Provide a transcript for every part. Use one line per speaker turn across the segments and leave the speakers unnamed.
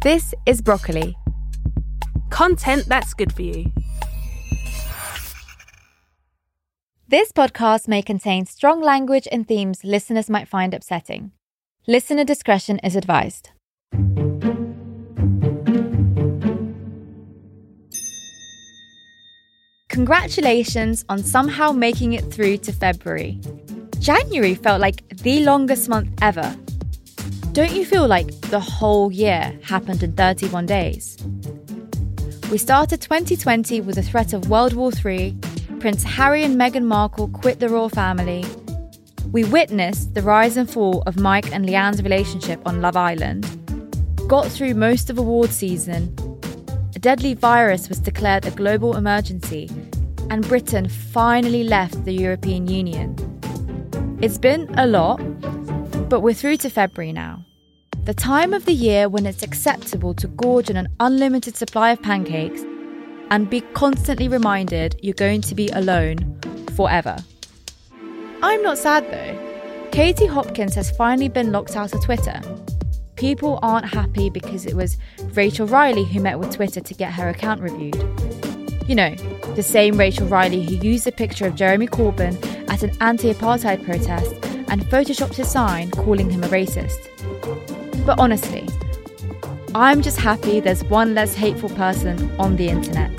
This is Broccoli.
Content that's good for you.
This podcast may contain strong language and themes listeners might find upsetting. Listener discretion is advised. Congratulations on somehow making it through to February. January felt like the longest month ever. Don't you feel like the whole year happened in 31 days? We started 2020 with the threat of World War III, Prince Harry and Meghan Markle quit the royal family. We witnessed the rise and fall of Mike and Leanne's relationship on Love Island, got through most of award season. A deadly virus was declared a global emergency, and Britain finally left the European Union. It's been a lot, but we're through to February now. The time of the year when it's acceptable to gorge on an unlimited supply of pancakes and be constantly reminded you're going to be alone forever. I'm not sad though. Katie Hopkins has finally been locked out of Twitter. People aren't happy because it was Rachel Riley who met with Twitter to get her account reviewed. You know, the same Rachel Riley who used a picture of Jeremy Corbyn at an anti apartheid protest and photoshopped his sign calling him a racist. But honestly, I'm just happy there's one less hateful person on the internet.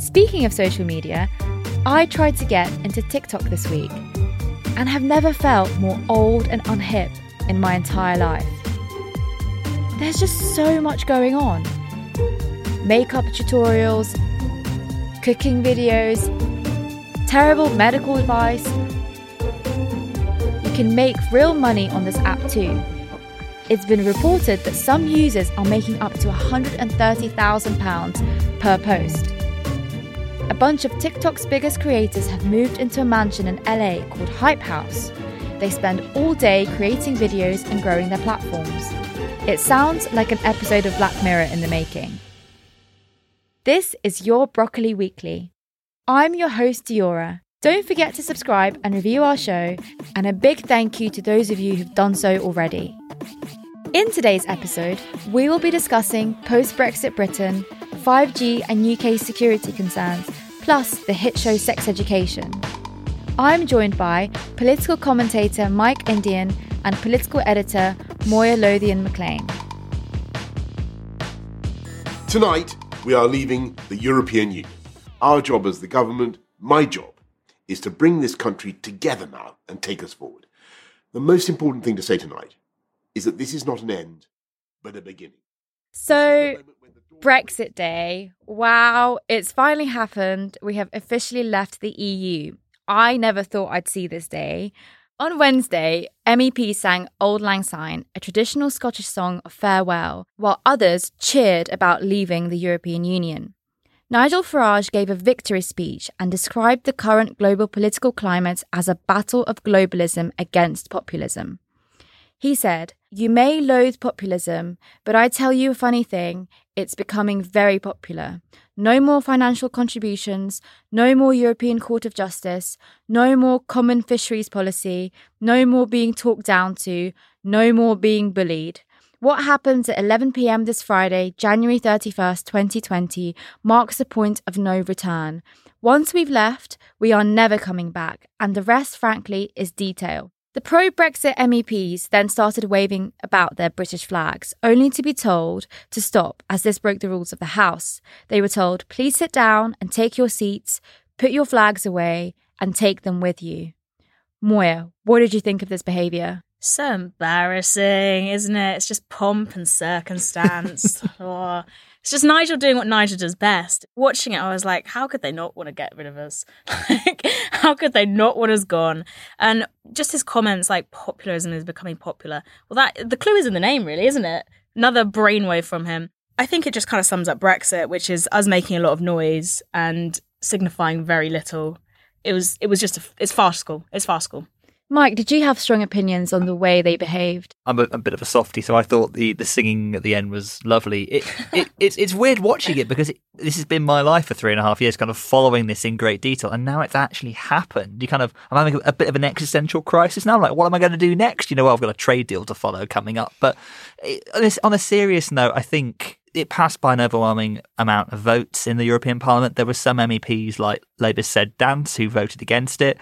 Speaking of social media, I tried to get into TikTok this week and have never felt more old and unhip in my entire life. There's just so much going on makeup tutorials, cooking videos, terrible medical advice. You can make real money on this app too. It's been reported that some users are making up to £130,000 per post. A bunch of TikTok's biggest creators have moved into a mansion in LA called Hype House. They spend all day creating videos and growing their platforms. It sounds like an episode of Black Mirror in the making. This is your Broccoli Weekly. I'm your host, Diyora. Don't forget to subscribe and review our show, and a big thank you to those of you who've done so already. In today's episode, we will be discussing post Brexit Britain, 5G and UK security concerns, plus the hit show Sex Education. I'm joined by political commentator Mike Indian and political editor Moya Lothian McLean.
Tonight, we are leaving the European Union. Our job as the government, my job, is to bring this country together now and take us forward. The most important thing to say tonight is that this is not an end, but a beginning.
So, Brexit Day, wow, it's finally happened. We have officially left the EU. I never thought I'd see this day. On Wednesday, MEPs sang Auld Lang Syne, a traditional Scottish song of farewell, while others cheered about leaving the European Union. Nigel Farage gave a victory speech and described the current global political climate as a battle of globalism against populism. He said, You may loathe populism, but I tell you a funny thing, it's becoming very popular. No more financial contributions, no more European Court of Justice, no more common fisheries policy, no more being talked down to, no more being bullied. What happens at 11 pm this Friday, January 31st, 2020, marks a point of no return. Once we've left, we are never coming back, and the rest, frankly, is detail. The pro Brexit MEPs then started waving about their British flags, only to be told to stop as this broke the rules of the House. They were told, please sit down and take your seats, put your flags away, and take them with you. Moya, what did you think of this behaviour?
So embarrassing, isn't it? It's just pomp and circumstance. oh, it's just Nigel doing what Nigel does best. Watching it, I was like, how could they not want to get rid of us? like, how could they not want us gone? And just his comments, like populism is becoming popular. Well, that the clue is in the name, really, isn't it? Another brainwave from him. I think it just kind of sums up Brexit, which is us making a lot of noise and signifying very little. It was, it was just, a, it's farcical. It's farcical.
Mike, did you have strong opinions on the way they behaved?
I'm a, a bit of a softie, so I thought the, the singing at the end was lovely. It, it it's it's weird watching it because it, this has been my life for three and a half years, kind of following this in great detail, and now it's actually happened. You kind of I'm having a, a bit of an existential crisis now. I'm like, what am I going to do next? You know, well, I've got a trade deal to follow coming up. But it, on, this, on a serious note, I think it passed by an overwhelming amount of votes in the European Parliament. There were some MEPs, like Labour's Seb Dance, who voted against it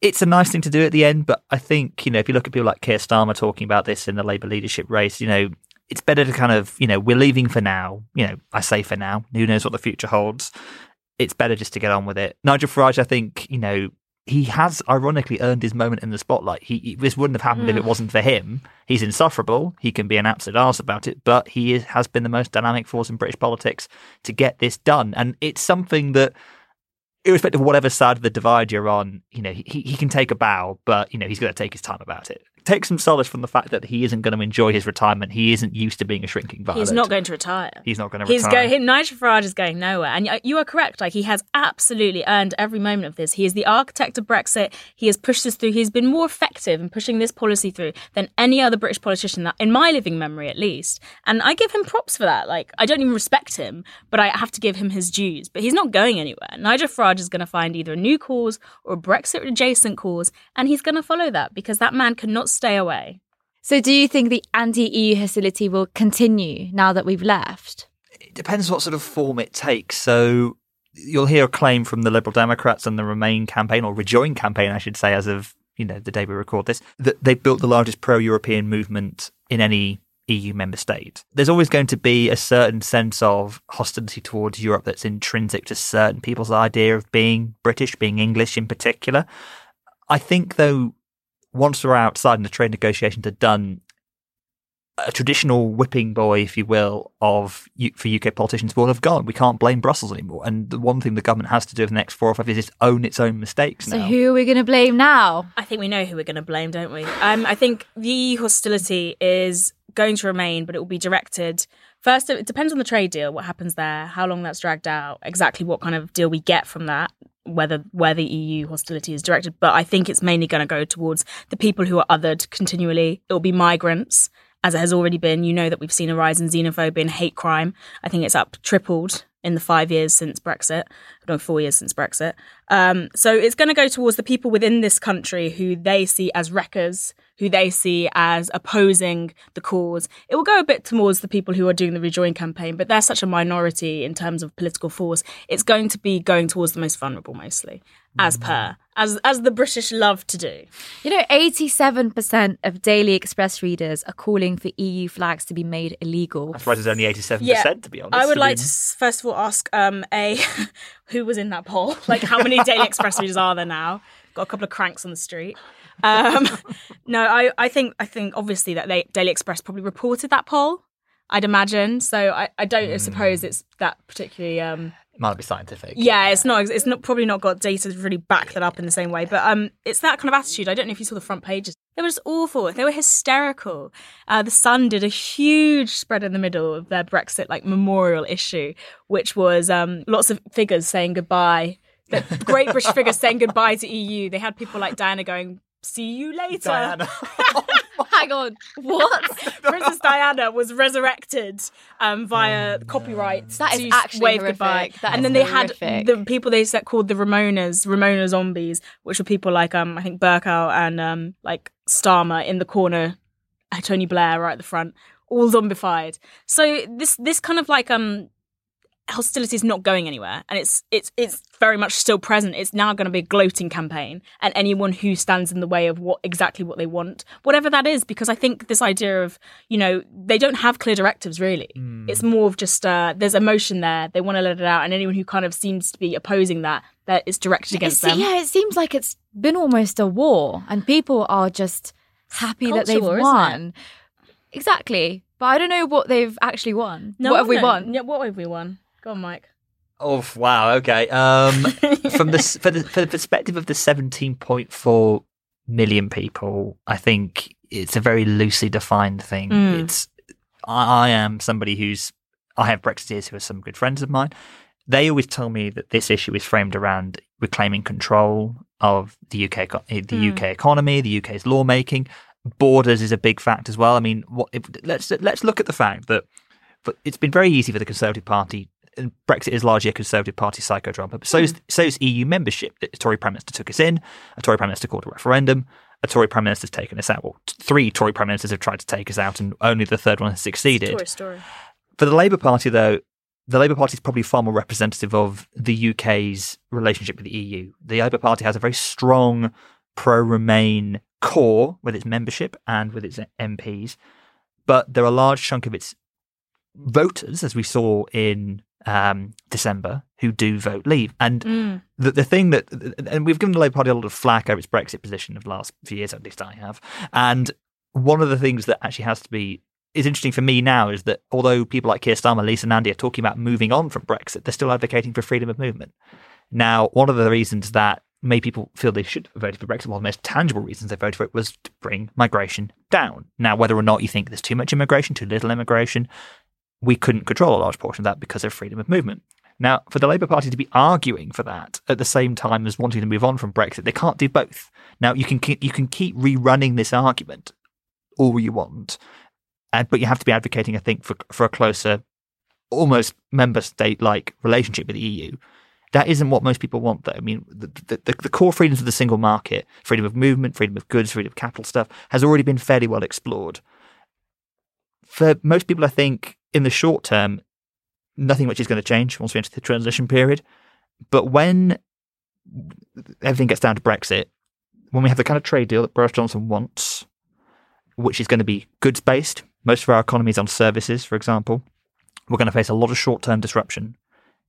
it's a nice thing to do at the end, but I think, you know, if you look at people like Keir Starmer talking about this in the Labour leadership race, you know, it's better to kind of, you know, we're leaving for now. You know, I say for now. Who knows what the future holds? It's better just to get on with it. Nigel Farage, I think, you know, he has ironically earned his moment in the spotlight. He, this wouldn't have happened mm. if it wasn't for him. He's insufferable. He can be an absolute arse about it, but he is, has been the most dynamic force in British politics to get this done, and it's something that irrespective of whatever side of the divide you're on, you know, he, he can take a bow, but, you know, he's going to take his time about it. Take some solace from the fact that he isn't going to enjoy his retirement. He isn't used to being a shrinking violet.
He's not going to retire.
He's not going to
He's
retire.
Going, Nigel Farage is going nowhere. And you are correct. Like, he has absolutely earned every moment of this. He is the architect of Brexit. He has pushed this through. He's been more effective in pushing this policy through than any other British politician, that, in my living memory at least. And I give him props for that. Like, I don't even respect him, but I have to give him his dues. But he's not going anywhere. Nigel Farage is going to find either a new cause or a Brexit adjacent cause, and he's going to follow that because that man cannot stay away.
So, do you think the anti EU hostility will continue now that we've left?
It depends what sort of form it takes. So, you'll hear a claim from the Liberal Democrats and the Remain campaign, or Rejoin campaign, I should say, as of you know the day we record this, that they've built the largest pro-European movement in any EU member state. There's always going to be a certain sense of hostility towards Europe that's intrinsic to certain people's idea of being British, being English in particular. I think, though, once we're outside and the trade negotiations are done, a traditional whipping boy, if you will, of for UK politicians will have gone. We can't blame Brussels anymore. And the one thing the government has to do for the next four or five years is own its own mistakes.
So
now.
who are we going to blame now?
I think we know who we're going to blame, don't we? Um, I think the hostility is going to remain, but it will be directed. First, it depends on the trade deal, what happens there, how long that's dragged out, exactly what kind of deal we get from that whether where the EU hostility is directed, but I think it's mainly going to go towards the people who are othered continually. It will be migrants, as it has already been. You know that we've seen a rise in xenophobia and hate crime. I think it's up tripled in the five years since Brexit, no, four years since Brexit. Um, so it's going to go towards the people within this country who they see as wreckers, who they see as opposing the cause. It will go a bit towards the people who are doing the Rejoin campaign, but they're such a minority in terms of political force. It's going to be going towards the most vulnerable mostly, as mm. per as as the British love to do.
You know, eighty seven percent of Daily Express readers are calling for EU flags to be made illegal.
That's right. It's only eighty seven percent, to be honest.
I would I like mean... to first of all ask um, a who was in that poll. Like, how many Daily Express readers are there now? Got a couple of cranks on the street. Um, no, I, I think I think obviously that they, Daily Express probably reported that poll. I'd imagine. So I, I don't mm. suppose it's that particularly. Um,
it might be scientific.
Yeah, it's not. It's not probably not got data to really back that up in the same way. But um, it's that kind of attitude. I don't know if you saw the front pages. They were just awful. They were hysterical. Uh, the Sun did a huge spread in the middle of their Brexit like memorial issue, which was um, lots of figures saying goodbye. The great British figures saying goodbye to EU. They had people like Diana going, see you later.
Diana.
Hang on, what?
Princess Diana was resurrected um, via oh, copyright.
That is actually wave horrific. goodbye. That
and then they horrific. had the people they set called the Remoaners, Remoaner zombies, which were people like um I think Bercow and um like Starmer in the corner, Tony Blair right at the front, all zombified. So this this kind of like um hostility is not going anywhere and it's it's it's very much still present it's now going to be a gloating campaign and anyone who stands in the way of what exactly what they want whatever that is because i think this idea of you know they don't have clear directives really mm. it's more of just uh, there's emotion there they want to let it out and anyone who kind of seems to be opposing that that is directed against
it's,
them
yeah it seems like it's been almost a war and people are just happy that they've war, won exactly but I don't know what they've actually won. No, what have we won?
Yeah, what have we won? Go on, Mike.
Oh wow! Okay. Um, from the for the for the perspective of the seventeen point four million people, I think it's a very loosely defined thing. Mm. It's I, I, am somebody who's I have Brexiteers who are some good friends of mine. They always tell me that this issue is framed around reclaiming control of the UK eco- the UK economy, the UK's lawmaking. Borders is a big fact as well. I mean, what, if, let's let's look at the fact that but it's been very easy for the Conservative Party. And Brexit is largely a Conservative Party psychodrama, but so is, hmm. so is EU membership. The Tory Prime Minister took us in, a Tory Prime Minister called a referendum, a Tory Prime Minister's taken us out. Well, three Tory Prime Ministers have tried to take us out, and only the third one has succeeded.
Story, story.
For the Labour Party, though, the Labour Party is probably far more representative of the UK's relationship with the EU. The Labour Party has a very strong pro Remain core with its membership and with its MPs, but there are a large chunk of its voters, as we saw in um, December, who do vote leave. And
Mm.
the, the thing that, and we've given the Labour Party a lot of flack over its Brexit position of the last few years, at least I have. And one of the things that actually has to be is interesting for me now is that although people like Keir Starmer, Lisa Nandy are talking about moving on from Brexit, they're still advocating for freedom of movement. Now, one of the reasons that made people feel they should have voted for Brexit, one of the most tangible reasons they voted for it was to bring migration down. Now, whether or not you think there's too much immigration, too little immigration, we couldn't control a large portion of that because of freedom of movement. Now, for the Labour Party to be arguing for that at the same time as wanting to move on from Brexit, they can't do both. Now, you can keep, you can keep rerunning this argument all you want, and but you have to be advocating, I think, for for a closer, almost member state like relationship with the EU. That isn't what most people want, though. I mean, the, the, the, the core freedoms of the single market, freedom of movement, freedom of goods, freedom of capital stuff, has already been fairly well explored. For most people, I think, in the short term, nothing much is going to change once we enter the transition period. But when everything gets down to Brexit, when we have the kind of trade deal that Boris Johnson wants, which is going to be goods based, most of our economy is on services, for example, we're going to face a lot of short term disruption.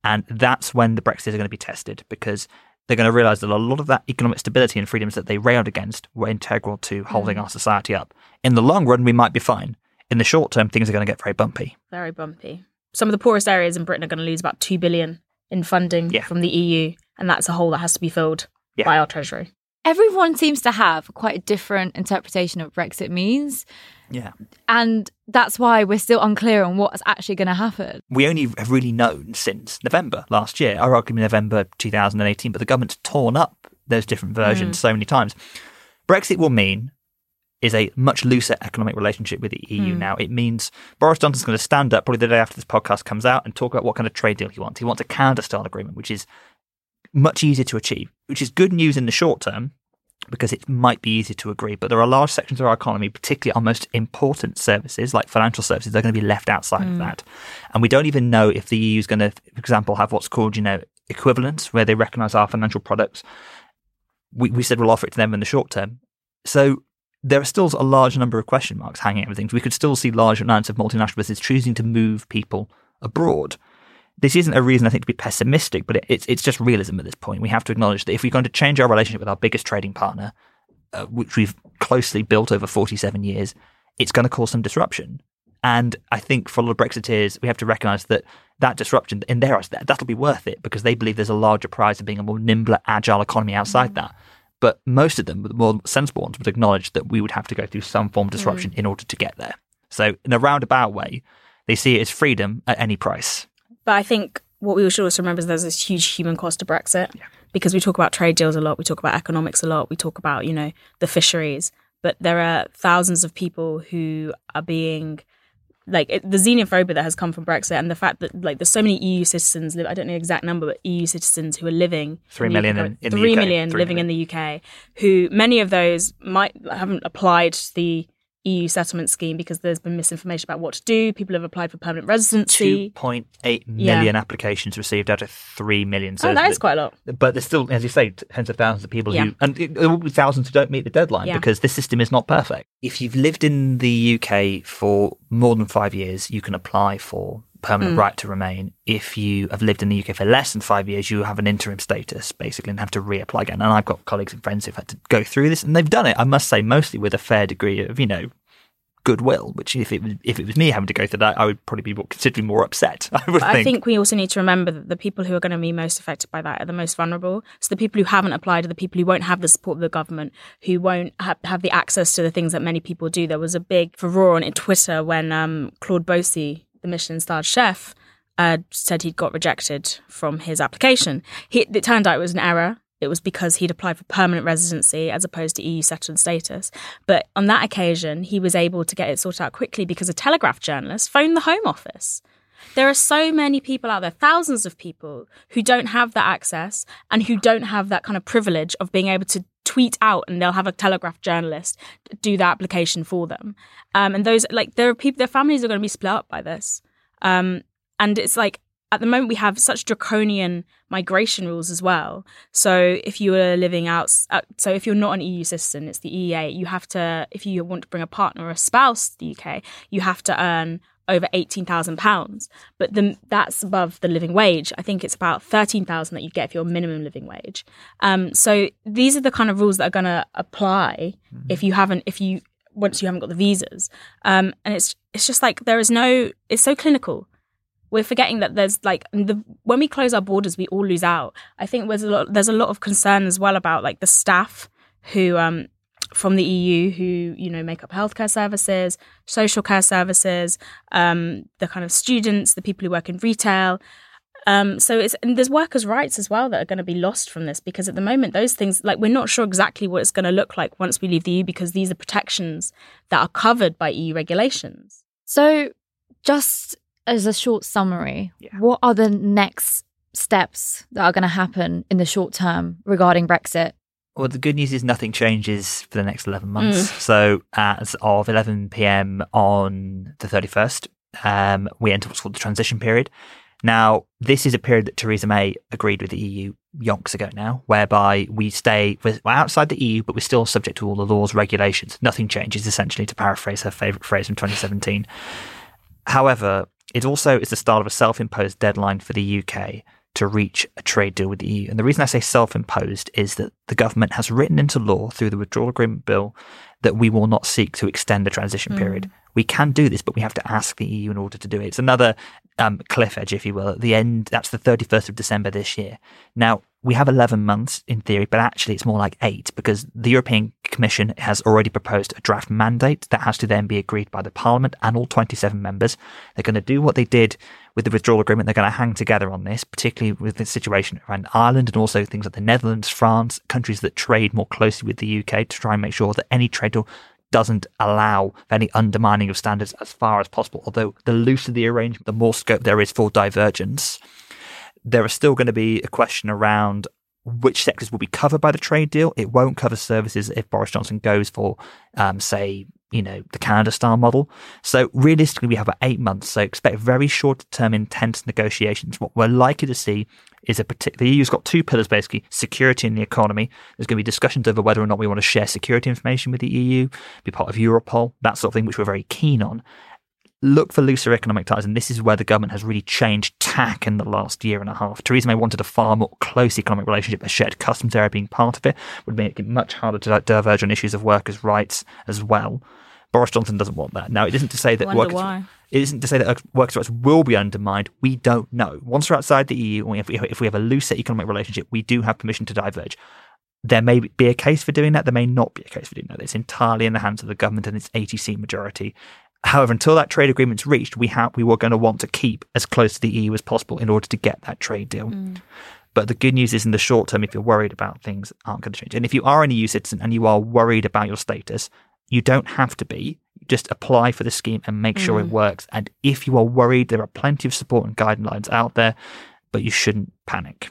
And that's when the Brexit are going to be tested because they're going to realize that a lot of that economic stability and freedoms that they railed against were integral to holding mm. our society up. In the long run, we might be fine. In the short term, things are going to get very bumpy.
Very bumpy. Some of the poorest areas in Britain are going to lose about two billion in funding
Yeah.
from the EU, and that's a hole that has to be filled
Yeah.
by our treasury.
Everyone seems to have quite a different interpretation of what Brexit means.
Yeah.
And that's why we're still unclear on what's actually going to happen.
we only have really known since November last year, or arguably November 2018, but the government's torn up those different versions mm. so many times. Brexit will mean is a much looser economic relationship with the EU hmm. now. It means Boris Johnson's going to stand up probably the day after this podcast comes out and talk about what kind of trade deal he wants. He wants a Canada style agreement, which is much easier to achieve, which is good news in the short term because it might be easier to agree. But there are large sections of our economy, particularly our most important services like financial services, they're going to be left outside of hmm. that. And we don't even know if the EU is going to, for example, have what's called, you know, equivalence, where they recognize our financial products. We, we said we'll offer it to them in the short term. So there are still a large number of question marks hanging over things. We could still see large amounts of multinational businesses choosing to move people abroad. This isn't a reason I think to be pessimistic, but it, it's it's just realism at this point. We have to acknowledge that if we're going to change our relationship with our biggest trading partner, uh, which we've closely built over 47 years, it's going to cause some disruption. And I think for a lot of Brexiteers, we have to recognise that that disruption in their eyes, that, that'll be worth it because they believe there's a larger prize of being a more nimble, agile economy outside that. But most of them, the more sensible ones, would acknowledge that we would have to go through some form of mm. disruption in order to get there. So, in a roundabout way, they see it as freedom at any price.
But I think what we should also remember is there's this huge human cost to Brexit because we talk about trade deals a lot, we talk about economics a lot, we talk about, you know, the fisheries, but there are thousands of people who are being like it, the xenophobia that has come from Brexit and the fact that like there's so many EU citizens live I don't know the exact number but EU citizens who are living
Three million in- in the
three million living in the UK who many of those might haven't applied to the EU settlement scheme because there's been misinformation about what to do people have applied for permanent residency
2.8 million applications received out of 3 million. So
oh that is quite a lot
But there's still, as you say, tens of thousands of people
Yeah.
who, and it- there will be thousands who don't meet the deadline
Yeah.
because this system is not perfect. If you've lived in the UK for more than five years, you can apply for permanent right to remain. If you have lived in the UK for less than five years, you have an interim status basically and have to reapply again. And I've got colleagues and friends who've had to go through this and they've done it, I must say, mostly with a fair degree of, you know, goodwill, which if it was if it was me having to go through that, I would probably be more, considerably more upset. I would think.
I think we also need to remember that the people who are going to be most affected by that are the most vulnerable. So the people who haven't applied are the people who won't have the support of the government, who won't ha- have the access to the things that many people do. There was a big furore on Twitter when um, Claude Bosi, the Michelin-starred chef, uh, said he'd got rejected from his application. He, it turned out it was an error. it was because he'd applied for permanent residency as opposed to EU settlement status. But on that occasion, he was able to get it sorted out quickly because a Telegraph journalist phoned the Home Office. There are so many people out there, thousands of people, who don't have that access and who don't have that kind of privilege of being able to tweet out and they'll have a telegraph journalist do the application for them. Um, and those, like, there are people, their families are going to be split up by this. Um, and it's like, at the moment we have such draconian migration rules as well. So if you are living out, uh, so if you're not an EU citizen, it's the EEA. You have to, if you want to bring a partner or a spouse to the UK, you have to earn over eighteen thousand pounds. But the, that's above the living wage. I think it's about thirteen thousand that you get if you're minimum living wage. Um, so these are the kind of rules that are going to apply mm-hmm. if you haven't, if you once you haven't got the visas. Um, and it's it's just like there is no. It's so clinical we're forgetting that there's like the when we close our borders, we all lose out. I think there's a lot there's a lot of concern as well about like the staff who um from the EU who you know make up healthcare services, social care services, um, the kind of students, the people who work in retail. Um, so it's and there's workers' rights as well that are going to be lost from this because at the moment those things like we're not sure exactly what it's going to look like once we leave the EU because these are protections that are covered by EU regulations.
So just as a short summary, yeah. what are the next steps that are going to happen in the short term regarding Brexit?
Well, the good news is nothing changes for the next 11 months. Mm. So, as of 11 pm on the 31st, um, we enter what's called the transition period. Now, this is a period that Theresa May agreed with the EU yonks ago now, whereby we stay we're outside the EU, but we're still subject to all the laws, regulations. Nothing changes, essentially, to paraphrase her favourite phrase from 2017. However, it also is the start of a self imposed deadline for the UK to reach a trade deal with the EU. And the reason I say self imposed is that the government has written into law through the withdrawal agreement bill that we will not seek to extend the transition mm. period. We can do this, but we have to ask the EU in order to do it. It's another um, cliff edge, if you will, at the end. That's the 31st of December this year. Now, we have 11 months in theory, but actually it's more like eight because the European Commission has already proposed a draft mandate that has to then be agreed by the Parliament and all 27 members. They're going to do what they did with the withdrawal agreement. They're going to hang together on this, particularly with the situation around Ireland and also things like the Netherlands, France, countries that trade more closely with the UK to try and make sure that any trade deal doesn't allow any undermining of standards as far as possible. Although the looser the arrangement, the more scope there is for divergence there is still going to be a question around which sectors will be covered by the trade deal. It won't cover services if Boris Johnson goes for, um, say, you know, the Canada style model. So realistically, we have about eight months. So expect very short term, intense negotiations. What we're likely to see is a particular, the EU's got two pillars basically security and the economy. There's going to be discussions over whether or not we want to share security information with the EU, be part of Europol, that sort of thing, which we're very keen on look for looser economic ties, and this is where the government has really changed tack in the last year and a half. Theresa May wanted a far more close economic relationship, a shared customs area being part of it would make it much harder to diverge on issues of workers' rights as well. Boris Johnson doesn't want that. Now, it isn't to say that workers, why. it isn't to say that uh, workers' rights will be undermined. We don't know. Once we're outside the EU, and if we have a looser economic relationship, we do have permission to diverge. There may be a case for doing that. There may not be a case for doing that. It's entirely in the hands of the government and its ATC majority. However, until that trade agreement's reached, we have we were going to want to keep as close to the EU as possible in order to get that trade deal. Mm. But the good news is, in the short term, if you're worried about things aren't going to change, and if you are an EU citizen and you are worried about your status, you don't have to be. Just apply for the scheme and make sure mm. it works. And if you are worried, there are plenty of support and guidelines out there, but you shouldn't panic.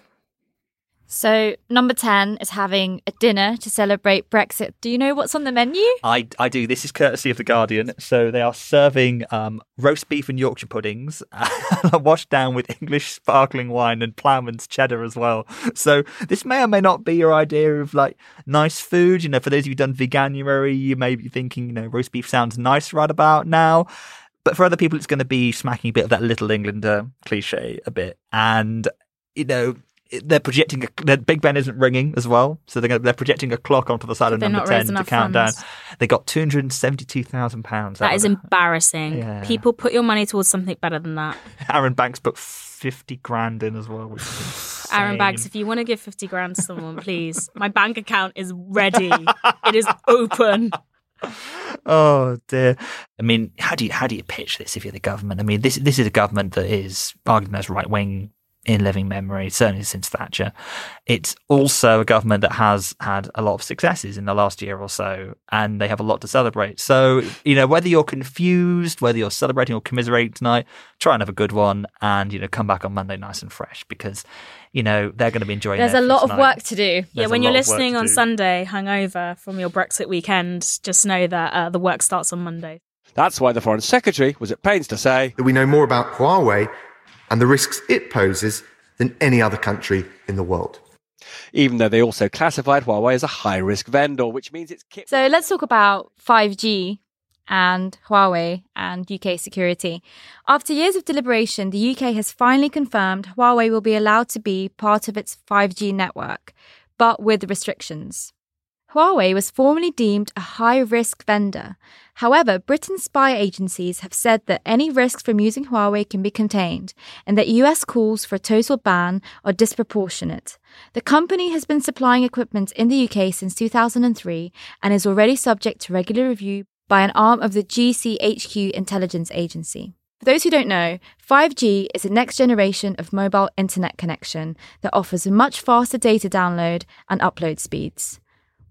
So, number 10 is having a dinner to celebrate Brexit. Do you know what's on the menu?
I, I do. This is courtesy of The Guardian. So, they are serving um, roast beef and Yorkshire puddings, washed down with English sparkling wine and ploughman's cheddar as well. So, this may or may not be your idea of like nice food. You know, for those of you done veganuary, you may be thinking, you know, roast beef sounds nice right about now. But for other people, it's going to be smacking a bit of that Little Englander cliche a bit. And you know, they're projecting a, Big Ben isn't ringing as well, so they're gonna, they're projecting a clock onto the side of number ten to count funds. down. They got two hundred and seventy two thousand pounds.
That is embarrassing. Yeah. People put your money towards something better than that.
Arron Banks put fifty grand in as well. Which
Arron Banks, if you want to give fifty grand to someone, please, my bank account is ready. it is open.
Oh dear. I mean, how do you how do you pitch this if you're the government? I mean, this this is a government that is arguing as right wing in living memory, certainly since Thatcher. It's also a government that has had a lot of successes in the last year or so, and they have a lot to celebrate. So, you know, whether you're confused, whether you're celebrating or commiserating tonight, try and have a good one and, you know, come back on Monday nice and fresh because, you know, they're going to be enjoying
There's a
their
lot of work to do.
Yeah, when you're
lot of work
listening on
do.
Sunday, hungover from your Brexit weekend, just know that uh, the work starts on Monday.
That's why the Foreign Secretary was at pains to say
that we know more about Huawei and the risks it poses than any other country in the world.
even though they also classified Huawei as a high risk vendor, which means it's kicked.
So let's talk about 5G and Huawei and UK security. After years of deliberation, the UK has finally confirmed Huawei will be allowed to be part of its 5G network, but with restrictions. Huawei was formerly deemed a high risk vendor. However, Britain's spy agencies have said that any risks from using Huawei can be contained and that US calls for a total ban are disproportionate. The company has been supplying equipment in the UK since 2003 and is already subject to regular review by an arm of the GCHQ intelligence agency. For those who don't know, 5G is a next generation of mobile internet connection that offers much faster data download and upload speeds.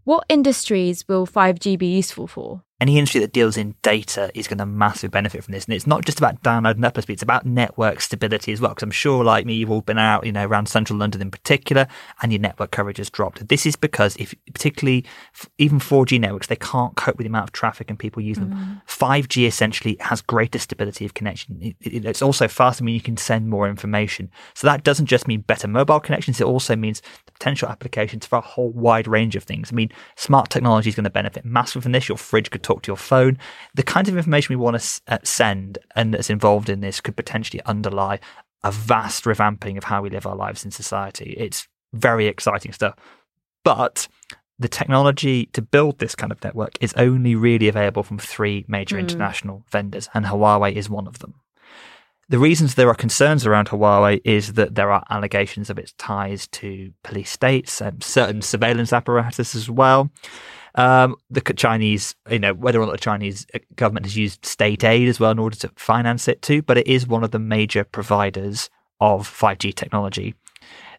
What industries will 5G be useful for?
Any industry that deals in data is going to massively benefit from this. And it's not just about download and upload speed, it's about network stability as well. Because I'm sure, like me, you've all been out, you know, around central London in particular, and your network coverage has dropped. This is because if, particularly, even 4G networks, they can't cope with the amount of traffic and people using them. Mm. 5G essentially has greater stability of connection. It, it- it's also faster, meaning you can send more information. So that doesn't just mean better mobile connections, it also means the potential applications for a whole wide range of things. I mean, smart technology is going to benefit massively from this. Your fridge could talk to your phone. The kind of information we want to s- uh, send and that's involved in this could potentially underlie a vast revamping of how we live our lives in society. It's very exciting stuff. But the technology to build this kind of network is only really available from three major international vendors, and Huawei is one of them. The reasons there are concerns around Huawei is that there are allegations of its ties to police states and certain surveillance apparatus as well. Um, the Chinese, you know, whether or not the Chinese uh, government has used state aid as well in order to finance it too, but it is one of the major providers of 5G technology.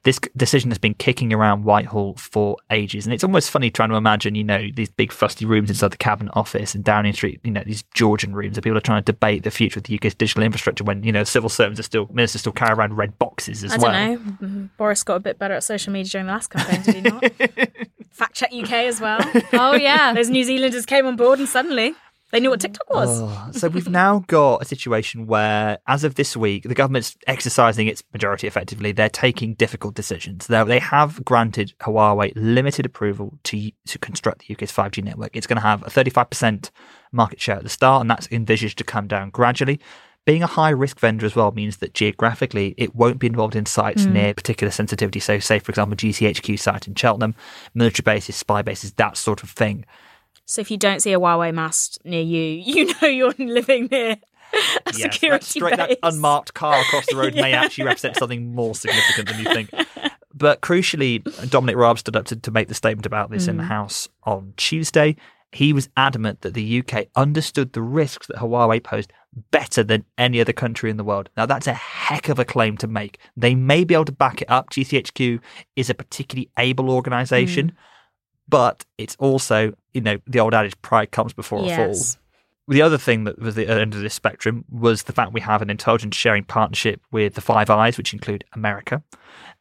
This decision has been kicking around Whitehall for ages, and it's almost funny trying to imagine, you know, these big fusty rooms inside the Cabinet Office and Downing Street, you know, these Georgian rooms where people are trying to debate the future of the UK's digital infrastructure when, you know, civil servants are still, ministers still carry around red boxes as
I
well.
don't know. Mhm. Boris got a bit better at social media during the last campaign, did he not? Fact check UK as well.
Oh, yeah.
Those New Zealanders came on board and suddenly they knew what TikTok was.
Oh, so we've now got a situation where, as of this week, the government's exercising its majority effectively. They're taking difficult decisions. Now, they have granted Huawei limited approval to to construct the UK's 5G network. It's going to have a 35% market share at the start, and that's envisaged to come down gradually. Being a high risk vendor as well means that geographically it won't be involved in sites hmm. near particular sensitivity. So, say, for example, GCHQ site in Cheltenham, military bases, spy bases, that sort of thing.
So if you don't see a Huawei mast near you, you know you're living near a
Yes, that,
security
straight, that unmarked car across the road may actually represent something more significant than you think. But crucially, Dominic Raab stood up to, to make the statement about this in the hmm. House on Tuesday. He was adamant that the UK understood the risks that Huawei posed better than any other country in the world. Now, that's a heck of a claim to make. They may be able to back it up. GCHQ is a particularly able organisation, hmm. but it's also, you know, the old adage pride comes before a fall. The other thing that was the uh, end of this spectrum was the fact we have an intelligence sharing partnership with the Five Eyes, which include America.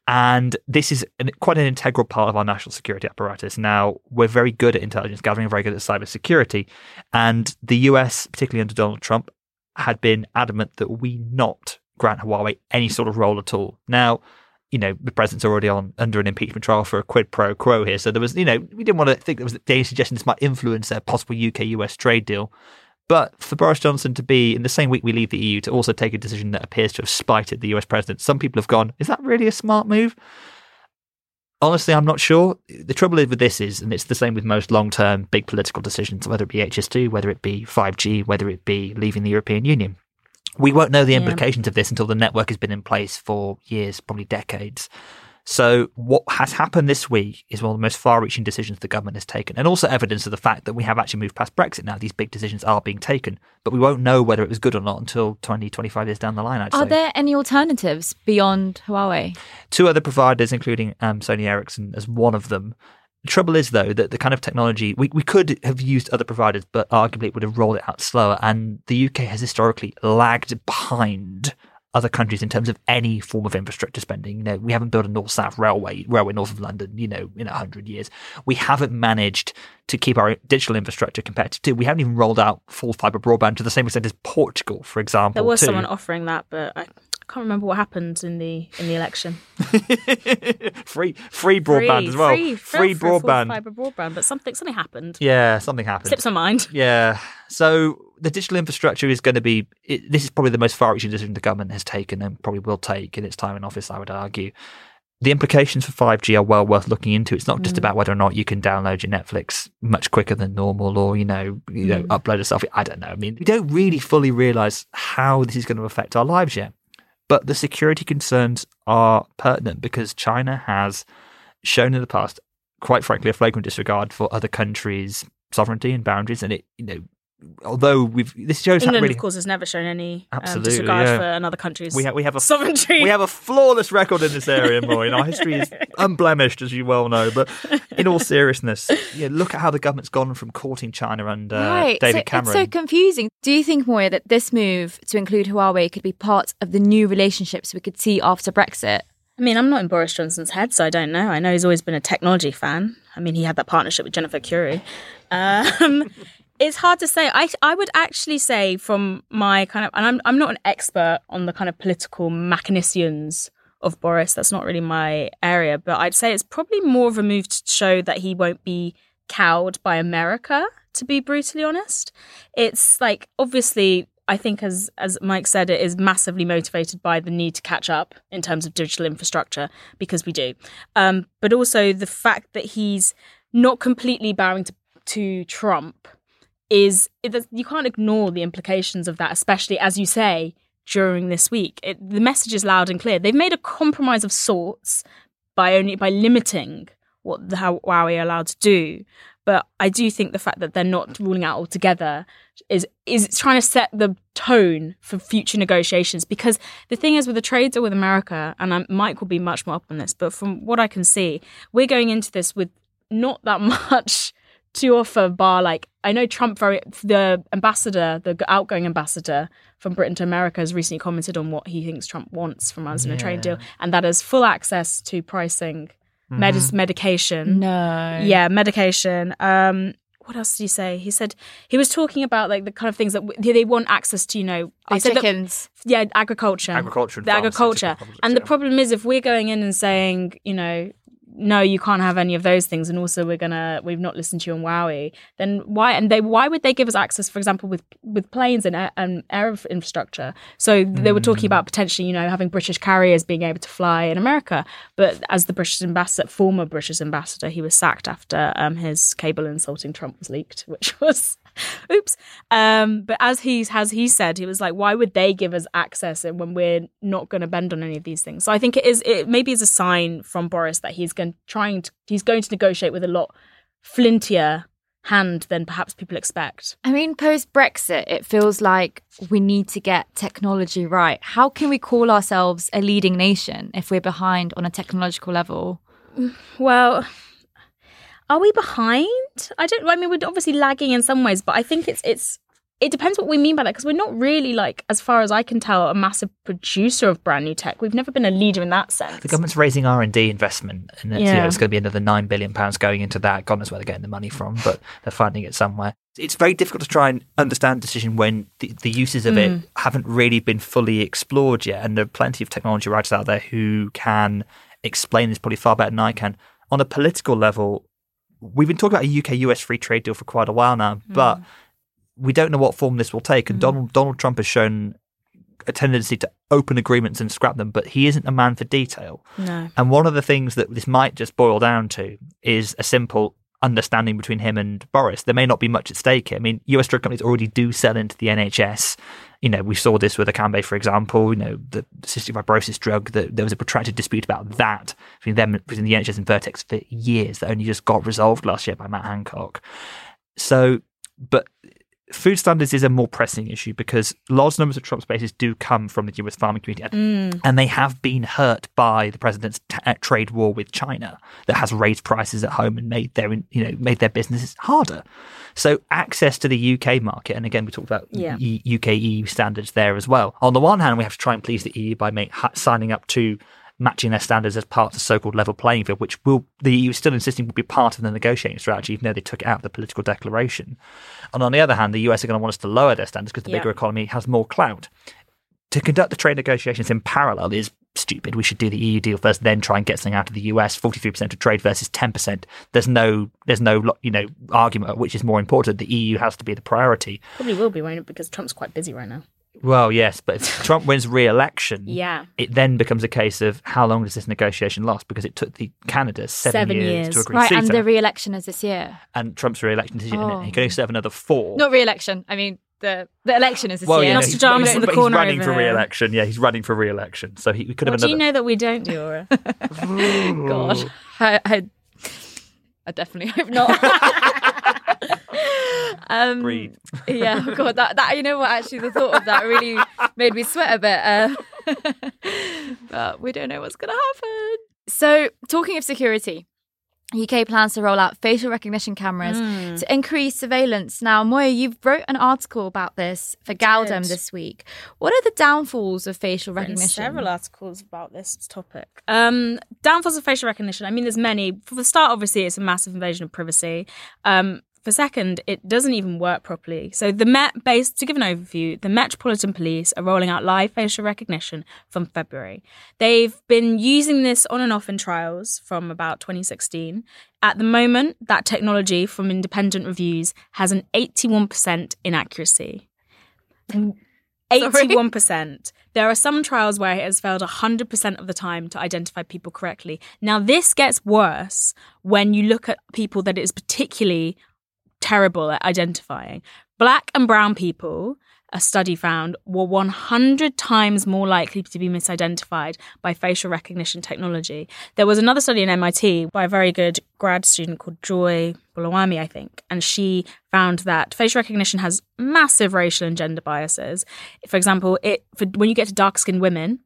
And this is an, quite an integral part of our national security apparatus. Now, we're very good at intelligence gathering, very good at cybersecurity. And the US, particularly under Donald Trump, had been adamant that we not grant Huawei any sort of role at all. Now, you know, the president's already on under an impeachment trial for a quid pro quo here. So there was, you know, we didn't want to think there was any suggestion this might influence a possible UK US trade deal. But for Boris Johnson to be in the same week we leave the EU to also take a decision that appears to have spited the US president, some people have gone, is that really a smart move? Honestly, I'm not sure. The trouble is with this is, and it's the same with most long term big political decisions, whether it be HS2, whether it be 5G, whether it be leaving the European Union. We won't know the
Yeah.
implications of this until the network has been in place for years, probably decades. So, what has happened this week is one of the most far reaching decisions the government has taken, and also evidence of the fact that we have actually moved past Brexit now. These big decisions are being taken, but we won't know whether it was good or not until 20, 25 years down the line, I'd
Are
say.
there any alternatives beyond Huawei?
Two other providers, including um, Sony Ericsson, as one of them. The trouble is, though, that the kind of technology we, we could have used other providers, but arguably it would have rolled it out slower. And the UK has historically lagged behind other countries in terms of any form of infrastructure spending. You know, we haven't built a north-south railway, railway north of London, you know, in a hundred years. We haven't managed to keep our digital infrastructure competitive. We haven't even rolled out full fibre broadband to the same extent as Portugal, for example.
There was
too.
someone offering that, but I can't remember what happened in the in the election.
free free broadband as well.
Free,
free
full
broadband.
fibre broadband, but something something happened.
Yeah, something happened.
Slips my mind.
Yeah. So the digital infrastructure is going to be. It, this is probably the most far-reaching decision the government has taken and probably will take in its time in office. I would argue. The implications for 5G are well worth looking into. It's not just mm. about whether or not you can download your Netflix much quicker than normal, or you know, you know, mm. upload a selfie. I don't know. I mean, we don't really fully realize how this is going to affect our lives yet. But the security concerns are pertinent because China has shown in the past, quite frankly, a flagrant disregard for other countries' sovereignty and boundaries. And it, you know, although we've this shows how
England,
really
of course, has never shown any um,
Absolutely,
disregard
yeah.
for another country's
we have we have a
sovereignty.
we have a flawless record in this area, Maureen. Our history is unblemished, as you well know. But in all seriousness, yeah, look at how the government's gone from courting China under
right.
David
so
Cameron.
It's so confusing. Do you think, Moya, that this move to include Huawei could be part of the new relationships we could see after Brexit?
I mean, I'm not in Boris Johnson's head, so I don't know. I know he's always been a technology fan. I mean, he had that partnership with Jennifer Arcuri. Um, it's hard to say. I I would actually say from my kind of, and I'm I'm not an expert on the kind of political machinations of Boris. That's not really my area, but I'd say it's probably more of a move to show that he won't be cowed by America. To be brutally honest, it's like obviously I think, as as Mike said, it is massively motivated by the need to catch up in terms of digital infrastructure because we do, um, but also the fact that he's not completely bowing to, to Trump is it, you can't ignore the implications of that, especially as you say during this week. It, the message is loud and clear. They've made a compromise of sorts by only by limiting what the how Huawei are allowed to do. But I do think the fact that they're not ruling out altogether is is trying to set the tone for future negotiations. Because the thing is, with the trade deal with America, and i Mike will be much more up on this, but from what I can see, we're going into this with not that much to offer. Bar like I know Trump very the ambassador, the outgoing ambassador from Britain to America, has recently commented on what he thinks Trump wants from us in a trade deal, and that is full access to pricing, medis medication.
No.
Yeah, medication. Um, what else did he say? He said he was talking about like the kind of things that w- they want access to. You know,
They
said that-
chickens.
yeah, agriculture,
Agriculture and
the agriculture.
pharmaceutical complex,
And the problem is, if we're going in and saying, you know, no, you can't have any of those things, and also we're gonna, we've not listened to you on Huawei, then why? And they, why would they give us access, for example, with with planes and air, and air infrastructure? So they were talking about potentially, you know, having British carriers being able to fly in America, but as the British ambassador, former British ambassador, he was sacked after um, his cable insulting Trump was leaked, which was. Oops. Um, but as he has he said, he was like, why would they give us access when we're not going to bend on any of these things? So I think it is it maybe is a sign from Boris that he's going trying to he's going to negotiate with a lot flintier hand than perhaps people expect.
I mean, post Brexit, it feels like we need to get technology right. How can we call ourselves a leading nation if we're behind on a technological level?
Well, are we behind? I don't. I mean, we're obviously lagging in some ways, but I think it's it's. It depends what we mean by that because we're not really like, as far as I can tell, a massive producer of brand new tech. We've never been a leader in that sense.
The government's raising R and D investment, and it's, you know, it's going to be another nine billion pounds going into that. God knows where they're getting the money from, but they're finding it somewhere. It's very difficult to try and understand decision when the, the uses of it mm. haven't really been fully explored yet, and there are plenty of technology writers out there who can explain this probably far better than I can. On a political level, we've been talking about a UK US free trade deal for quite a while now, hmm. but we don't know what form this will take. And hmm. Donald Donald Trump has shown a tendency to open agreements and scrap them, but he isn't a man for detail.
no.
And one of the things that this might just boil down to is a simple understanding between him and Boris. There may not be much at stake here. I mean, US drug companies already do sell into the NHS. You know, we saw this with Orkambi, for example. You know, the cystic fibrosis drug. That there was a protracted dispute about that between them, between the NHS and Vertex for years. That only just got resolved last year by Matt Hancock. So, but food standards is a more pressing issue because large numbers of Trump's bases do come from the US farming community, and, and they have been hurt by the president's t- uh, trade war with China that has raised prices at home and made their you know made their businesses harder. So access to the UK market, and again we talked about
Yeah.
E- UK EU standards there as well. On the one hand, we have to try and please the EU by make, ha- signing up to matching their standards as part of the so-called level playing field, which will the EU is still insisting will be part of the negotiating strategy, even though they took it out of the political declaration. And on the other hand, the US are going to want us to lower their standards because the bigger economy has more clout. To conduct the trade negotiations in parallel is stupid. We should do the EU deal first, then try and get something out of the US. Forty-three percent of trade versus ten percent. There's no, there's no, you know, argument which is more important. The EU has to be the priority.
Probably will be, won't it? Because Trump's quite busy right now.
Well, yes, but if Trump wins re-election,
Yeah.
it then becomes a case of how long does this negotiation last? Because it took the Canada seven,
Seven
years,
years.
to agree to.
Right, and the re-election is this year.
and Trump's re-election decision,
Oh.
he can only serve another four.
Not re-election. I mean, the the election is this
well,
year.
yeah, no,
Nostradamus
he's,
in the
but
corner
he's running for re-election. Yeah, he's running for re-election, so he we could
What
have
do you know that we don't, Diyora?
God, I, I, I definitely hope not. Um. Yeah, oh God, that, that you know what? Actually, the thought of that really made me sweat a bit. Uh, but we don't know what's going to happen. So, talking of security, UK plans to roll out facial recognition cameras to increase surveillance. Now, Moya, you've wrote an article about this for gal-dem this week. What are the downfalls of facial recognition?
several articles about this topic. Um, downfalls of facial recognition. I mean, there's many. For the start, obviously, it's a massive invasion of privacy. Um, for second, it doesn't even work properly. So the Met, based to give an overview, the Metropolitan Police are rolling out live facial recognition from February. They've been using this on and off in trials from about 2016. At the moment, that technology, from independent reviews, has an 81% inaccuracy. Mm. 81%. There are some trials where it has failed 100% of the time to identify people correctly. Now, this gets worse when you look at people that it is particularly terrible at identifying. Black and brown people, a study found, were 100 times more likely to be misidentified by facial recognition technology. There was another study in MIT by a very good grad student called Joy Buolamwini, I think, and she found that facial recognition has massive racial and gender biases. For example, it for, when you get to dark-skinned women,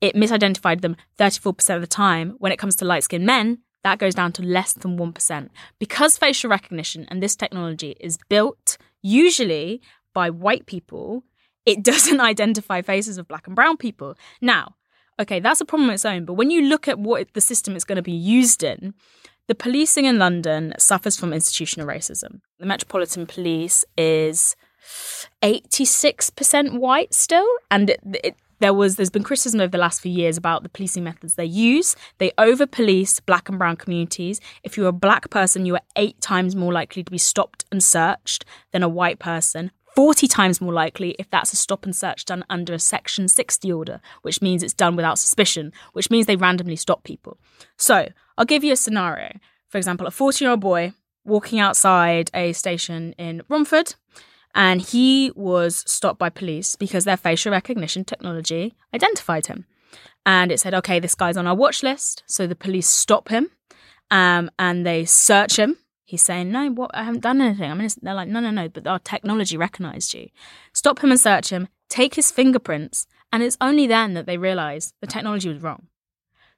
it misidentified them 34% of the time. When it comes to light-skinned men, that goes down to less than 1%. Because facial recognition and this technology is built usually by white people, it doesn't identify faces of black and brown people. Now, okay, that's a problem of its own, but when you look at what the system is going to be used in, the policing in London suffers from institutional racism. The Metropolitan Police is 86% white still, and it, it, there was there's been criticism over the last few years about the policing methods they use. They over police black and brown communities. If you're a black person, you are eight times more likely to be stopped and searched than a white person. 40 times more likely if that's a stop and search done under a Section 60 order, which means it's done without suspicion, which means they randomly stop people. So I'll give you a scenario. For example, a 14 year old boy walking outside a station in Romford, and he was stopped by police because their facial recognition technology identified him. And it said, okay, this guy's on our watch list. So the police stop him um, and they search him. He's saying, no, what? I haven't done anything. I mean, they're like, no, no, no, but our technology recognized you. Stop him and search him, take his fingerprints, and it's only then that they realize the technology was wrong.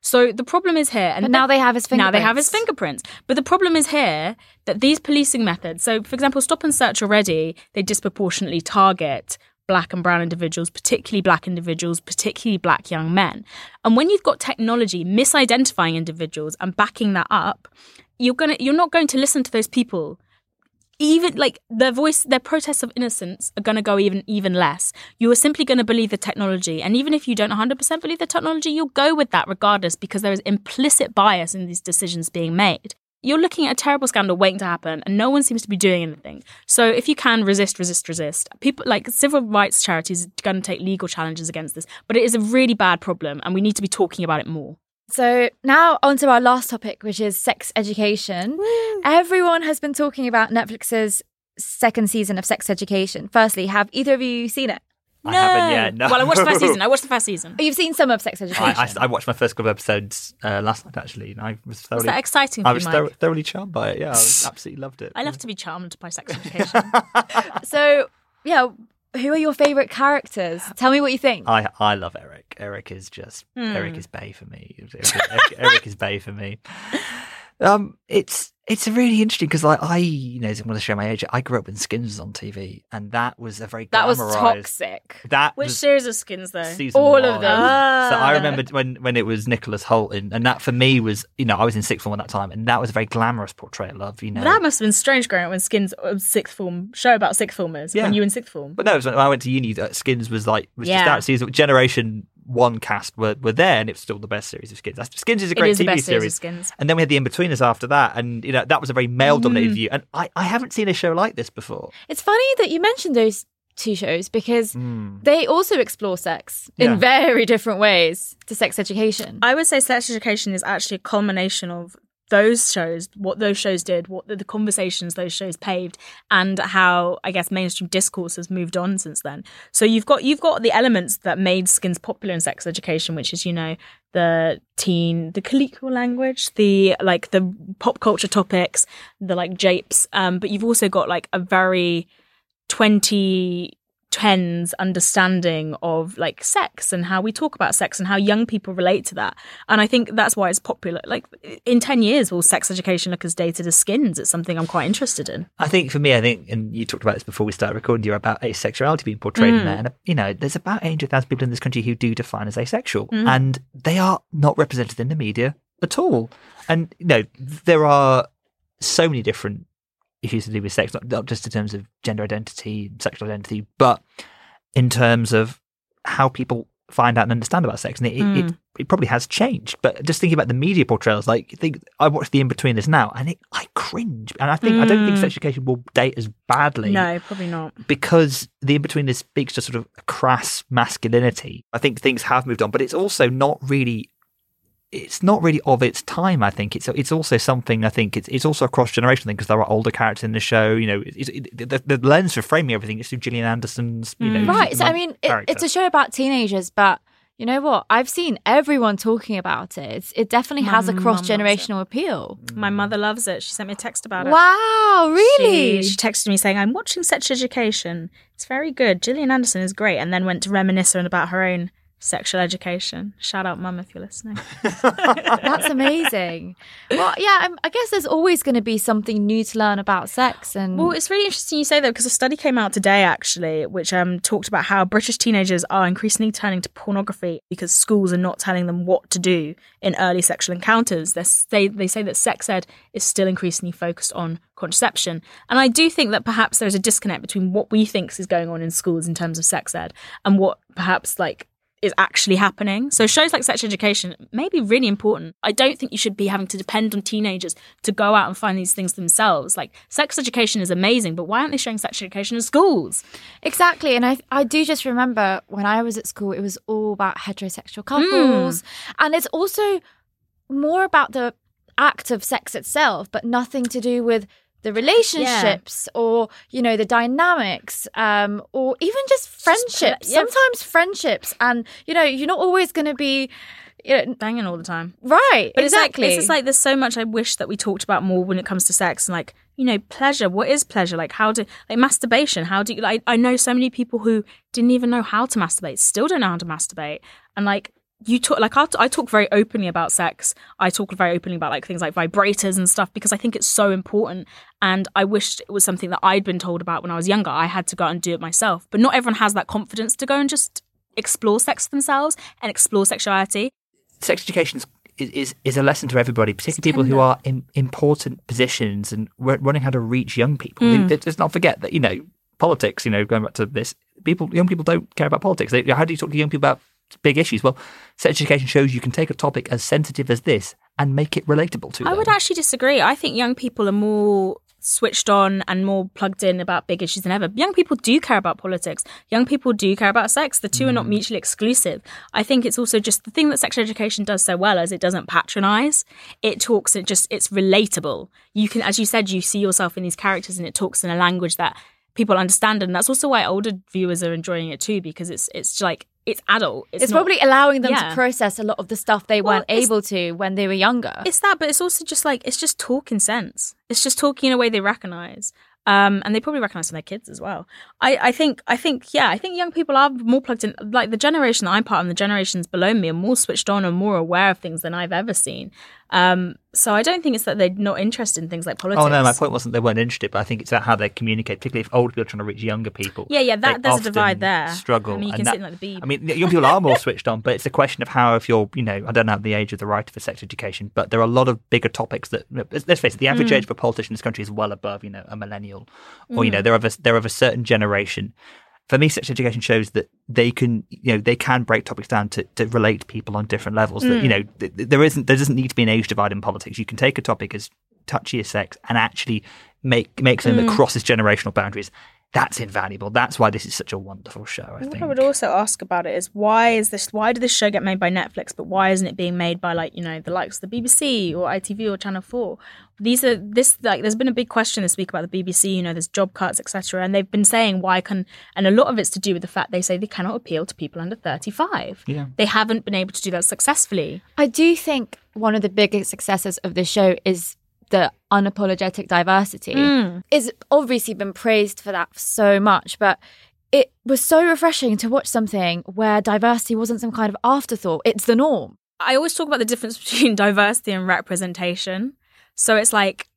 So the problem is here, and
But now they have his fingerprints.
now they have his
fingerprints.
fingerprints. But the problem is here that these policing methods, so for example, stop and search already, they disproportionately target black and brown individuals, particularly black individuals, particularly black young men. And when you've got technology misidentifying individuals and backing that up, you're gonna you're not going to listen to those people even like their voice their protests of innocence are going to go even even less. You are simply going to believe the technology. And even if you don't 100% believe the technology you'll go with that regardless because there is implicit bias in these decisions being made. You're looking at a terrible scandal waiting to happen and no one seems to be doing anything. So if you can resist resist resist. People like civil rights charities are going to take legal challenges against this but it is a really bad problem and we need to be talking about it more
So now on to our last topic, which is sex education. Everyone has been talking about Netflix's second season of Sex Education. Firstly, have either of you seen it?
I haven't yet. No.
Well, I watched the first season. I watched the first season.
You've seen some of Sex Education.
I, I, I watched my first couple of episodes uh, last night actually, and I was thoroughly.
Was that exciting for
I
you,
was
Mike?
thor- thoroughly charmed by it. Yeah, I was, absolutely loved it.
I love to be charmed by sex education.
so, yeah, who are your favourite characters? Tell me what you think.
I I love Eric. Eric is just Eric hmm. is Bay for me. Eric, Eric, Eric is Bay for me. Um, it's it's really interesting because like I, you know, I'm going to show my age. I grew up when Skins was on TV, and that was a very
that was toxic.
That
Which
was
series of skins though?
All of
one.
them.
So I
Ah.
remember when when it was Nicholas Hoult, and, and that for me was, you know, I was in sixth form at that time, and that was a very glamorous portrayal of, love, you know.
That must have been strange growing up when Skins was sixth form show about sixth formers
Yeah.
when you were in sixth form.
But no, when I went to uni. That Skins was like was just
Yeah.
out. Season Generation One cast were, were there, and it's still the best series of Skins. That's- Skins is a
It
great
is the
TV
best series of Skins.
And then we had the Inbetweeners after that, and you know that was a very male
Mm.
dominated view. And I, I haven't seen a show like this before.
It's funny that you mentioned those two shows because they also explore sex
Yeah.
in very different ways to sex education.
I would say sex education is actually a culmination of those shows, what those shows did, what the, the conversations those shows paved, and how I guess mainstream discourse has moved on since then. So you've got you've got the elements that made skins popular in sex education, which is you know the teen, the colloquial language, the like the pop culture topics, the like japes. Um, but you've also got like a very 2010s understanding of like sex and how we talk about sex and how young people relate to that. And I think that's why it's popular. Like in 10 years, will sex education look as dated as skins? It's something I'm quite interested in.
I think for me, I think, and you talked about this before we started recording, you're about asexuality being portrayed
Mm.
in there. And, you know, there's about 800,000 people in this country who do define as asexual,
Mm.
and they are not represented in the media at all. And, you know, there are so many different issues to do with sex, not, not just in terms of gender identity, sexual identity, but in terms of how people find out and understand about sex. And it, it, it, hmm. it probably has changed. But just thinking about the media portrayals, like think I watched the Inbetweeners now and it, I cringe. And I think I don't think hmm. sex education will date as badly
No, probably not.
because the Inbetweeners speaks to sort of crass masculinity. I think things have moved on, but it's also not really it's not really of its time. I think it's it's also something. I think it's it's also a cross generational thing because there are older characters in the show. You know, it's, it, the, the lens for framing everything is through Gillian Anderson's. You know, mm.
right. So, I mean, it, it's a show about teenagers, but you know what? I've seen everyone talking about it. It's, it definitely
My
has a cross generational appeal.
My mm. mother loves it. She sent me a text about it.
Wow, really?
She, she texted me saying, I'm watching Sex Education. It's very good. Gillian Anderson is great. And then went to reminisce about her own sexual education. Shout out, mum, if you're listening.
That's amazing. well, yeah, I'm, I guess there's always going to be something new to learn about sex, and
Well, it's really interesting you say that because a study came out today actually, which um, talked about how British teenagers are increasingly turning to pornography because schools are not telling them what to do in early sexual encounters. They're, they they say that sex ed is still increasingly focused on contraception, and I do think that perhaps there's a disconnect between what we think is going on in schools in terms of sex ed and what perhaps like is actually happening. So shows like sex education may be really important. I don't think you should be having to depend on teenagers to go out and find these things themselves. Like sex education is amazing, but why aren't they showing sex education in schools?
Exactly. And I I do just remember when I was at school, it was all about heterosexual couples. Mm. And it's also more about the act of sex itself, but nothing to do with the relationships or, you know, the dynamics, um, or even just friendships.
yeah.
Sometimes friendships. And, you know, you're not always going to be, you know,
Banging all the time.
right.
But
exactly.
it's like it's just like there's so much I wish that we talked about more when it comes to sex and like you know pleasure. What is pleasure? Like how do like masturbation? How do you like? I know so many people who didn't even know how to masturbate, still don't know how to masturbate, and like you talk like I'll, I talk very openly about sex. I talk very openly about like things like vibrators and stuff because I think it's so important. And I wished it was something that I'd been told about when I was younger. I had to go out and do it myself, but not everyone has that confidence to go and just explore sex themselves and explore sexuality.
sex education is, is, is a lesson to everybody, particularly people who are in important positions and running how to reach young people.
Mm.
Let's not forget that, you know, politics, you know, going back to this, people, young people don't care about politics. They, how do you talk to young people about big issues? Well, sex education shows you can take a topic as sensitive as this and make it relatable to
I
them.
would actually disagree. I think young people are more switched on and more plugged in about big issues than ever. Young people do care about politics. Young people do care about sex. The two are not
Mm.
mutually exclusive. I think it's also just the thing that sex education does so well is it doesn't patronize. It talks it just it's relatable. You can as you said you see yourself in these characters and it talks in a language that people understand. And that's also why older viewers are enjoying it too, because it's it's like it's adult.
It's,
not-
probably allowing them
Yeah.
to process a lot of the stuff they
Well,
weren't able to when they were younger.
It's that, but it's also just like it's just talking sense. It's just talking in a way they recognize. Um, and they probably recognize from their kids as well. I, I think, I think, yeah, I think young people are more plugged in. Like the generation that I'm part of, and the generations below me are more switched on and more aware of things than I've ever seen. Um, so I don't think it's that they're not interested in things like politics.
Oh no, my point wasn't they weren't interested, but I think it's about how they communicate, particularly if older people are trying to reach younger people.
Yeah, yeah, that- there's a divide there.
Struggle.
I mean, you can
that-
see it in, like, the.
I mean, young people are more switched on, but it's a question of how, if you're, you know, I don't know the age of the right for sex education, but there are a lot of bigger topics that. Let's face it, the
Mm.
average age of a politician in this country is well above, you know, a millennial, or
Mm.
you know, they're of a they're of a certain generation. For me, sex education shows that they can, you know, they can break topics down to, to relate to people on different levels. That
Mm.
you know, th- th- there isn't there doesn't need to be an age divide in politics. You can take a topic as touchy as sex and actually make make something
Mm.
that crosses generational boundaries. That's invaluable. That's why this is such a wonderful show. I
What
think.
I would also ask about it is why is this? Why did this show get made by Netflix, but why isn't it being made by like you know the likes of the BBC or ITV or Channel Four? These are this like there's been a big question this week about the BBC. You know, there's job cuts, etc. And they've been saying why can and a lot of it's to do with the fact they say they cannot appeal to people under 35.
Yeah.
they haven't been able to do that successfully.
I do think one of the biggest successes of the show is the unapologetic diversity.
Mm.
It's obviously been praised for that so much, but it was so refreshing to watch something where diversity wasn't some kind of afterthought. It's the norm.
I always talk about the difference between diversity and representation. So it's like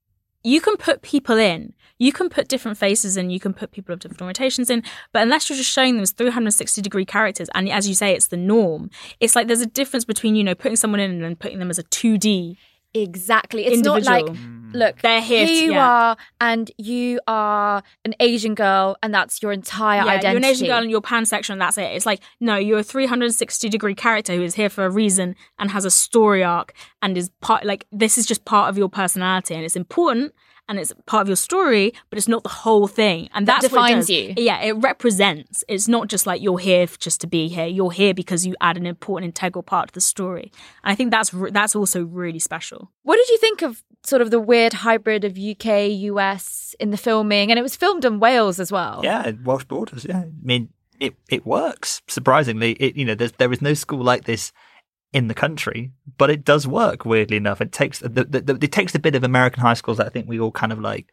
you can put people in, you can put different faces in, you can put people of different orientations in, but unless you're just showing them as 360 degree characters, and as you say, it's the norm, it's like there's a difference between, you know, putting someone in and then putting them as a 2D.
Exactly. It's not like,
Individual. Mm.
Look,
They're here to-
you
yeah.
are, and you are an Asian girl, and that's your entire
Yeah,
identity.
you're an Asian girl and you're pansexual and that's it. It's like, no, you're a 360 degree character who is here for a reason and has a story arc and is part, like, this is just part of your personality and it's important and it's part of your story, but it's not the whole thing. And
That defines you.
Yeah, it represents. It's not just like you're here just to be here. You're here because you add an important, integral part to the story. And I think that's re- that's also really special.
What did you think of sort of the weird hybrid of UK, US in the filming? And it was filmed in Wales as well.
Yeah, Welsh borders. Yeah, I mean, it it works. Surprisingly, it you know, there's there is no school like this in the country, but it does work. Weirdly enough, it takes the, the, the it takes the bit of American high schools that I think we all kind of like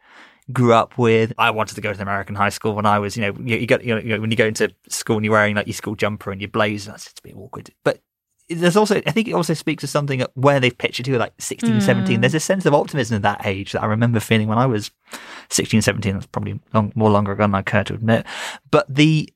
grew up with. I wanted to go to the American high school when I was, you know, you, you know, you know when you go into school and you're wearing like your school jumper and your blazer. That's just a bit awkward, but. There's also, I think it also speaks to something where they've pitched it to, like 16, hmm. 17. There's a sense of optimism at that age that I remember feeling when I was 16, 17. That's probably long, more longer ago than I care to admit. But the,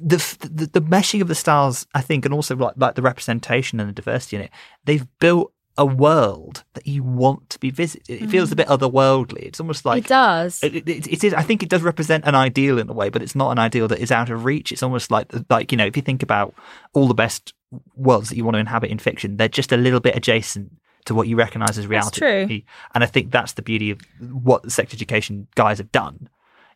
the, the the meshing of the stars, I think, and also like, like the representation and the diversity in it, they've built a world that you want to be visited. It feels a hmm. bit otherworldly. It's almost like
it does.
it, it, it is. I think it does represent an ideal in a way, but it's not an ideal that is out of reach. It's almost like like you know, if you think about all the best worlds that you want to inhabit in fiction, they're just a little bit adjacent to what you recognise as reality.
true.
And I think that's the beauty of what the sex education guys have done.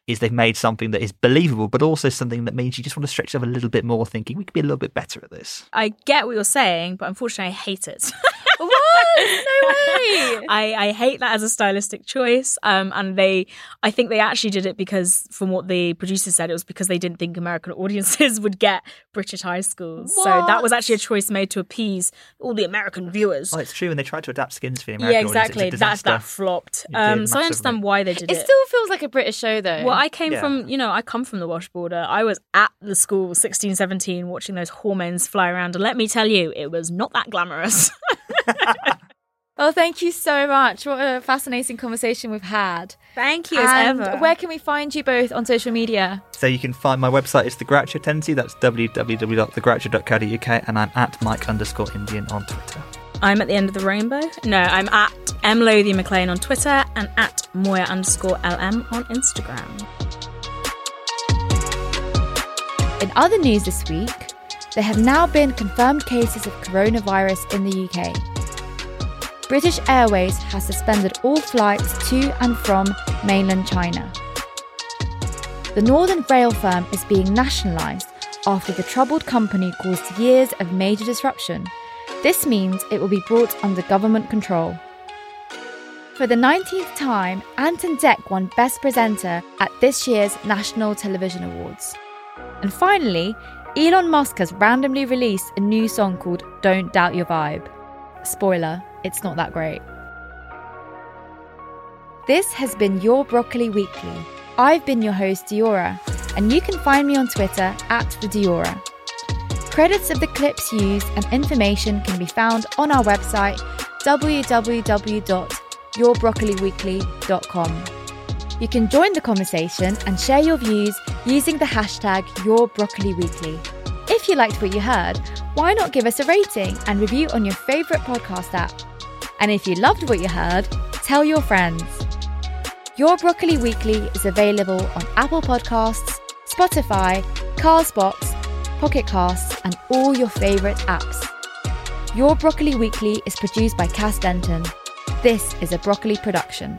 Is they've made something that is believable, but also something that means you just want to stretch yourself a little bit more, thinking we could be a little bit better at this.
I get what you're saying, but unfortunately, I hate it.
what? No way.
I, I hate that as a stylistic choice. Um, and they, I think they actually did it because, from what the producers said, it was because they didn't think American audiences would get British high schools. So that was actually a choice made to appease all the American viewers.
Oh, it's true. And they tried to adapt skins for the American
yeah,
audience. It's a
exactly. That that flopped. Um, so I understand why they did
It
it.
still feels like a British show, though.
Well, I came
Yeah.
from, you know, I come from the Welsh border. I was at the school 16, 17 watching those hormones fly around. And let me tell you, it was not that glamorous.
Well, thank you so much. What a fascinating conversation we've had.
Thank you, as
And
ever.
where can we find you both on social media?
So you can find my website is the Groucho Tendency. That's www.thegroucho.co.uk, and I'm at Mike underscore Indian on Twitter.
I'm at the end of the rainbow. No, I'm at M Lothian McLean on Twitter and at Moya underscore LM on Instagram.
In other news this week, there have now been confirmed cases of coronavirus in the UK. British Airways has suspended all flights to and from mainland China. The Northern Rail firm is being nationalised after the troubled company caused years of major disruption. This means it will be brought under government control. For the 19th time, Ant and Dec won Best Presenter at this year's National Television Awards. And finally, Elon Musk has randomly released a new song called Don't Doubt Your Vibe. Spoiler, it's not that great. This has been Your Broccoli Weekly. I've been your host, Diyora, and you can find me on Twitter at the Diyora. Credits of the clips used and information can be found on our website www.yourbroccoliweekly.com. You can join the conversation and share your views using the hashtag YourBroccoliWeekly. If you liked what you heard, why not give us a rating and review on your favourite podcast app? And if you loved what you heard, tell your friends. Your Broccoli Weekly is available on Apple Podcasts, Spotify, Castbox, Pocket Casts, and all your favourite apps. Your Broccoli Weekly is produced by Cass Denton. This is a Broccoli production.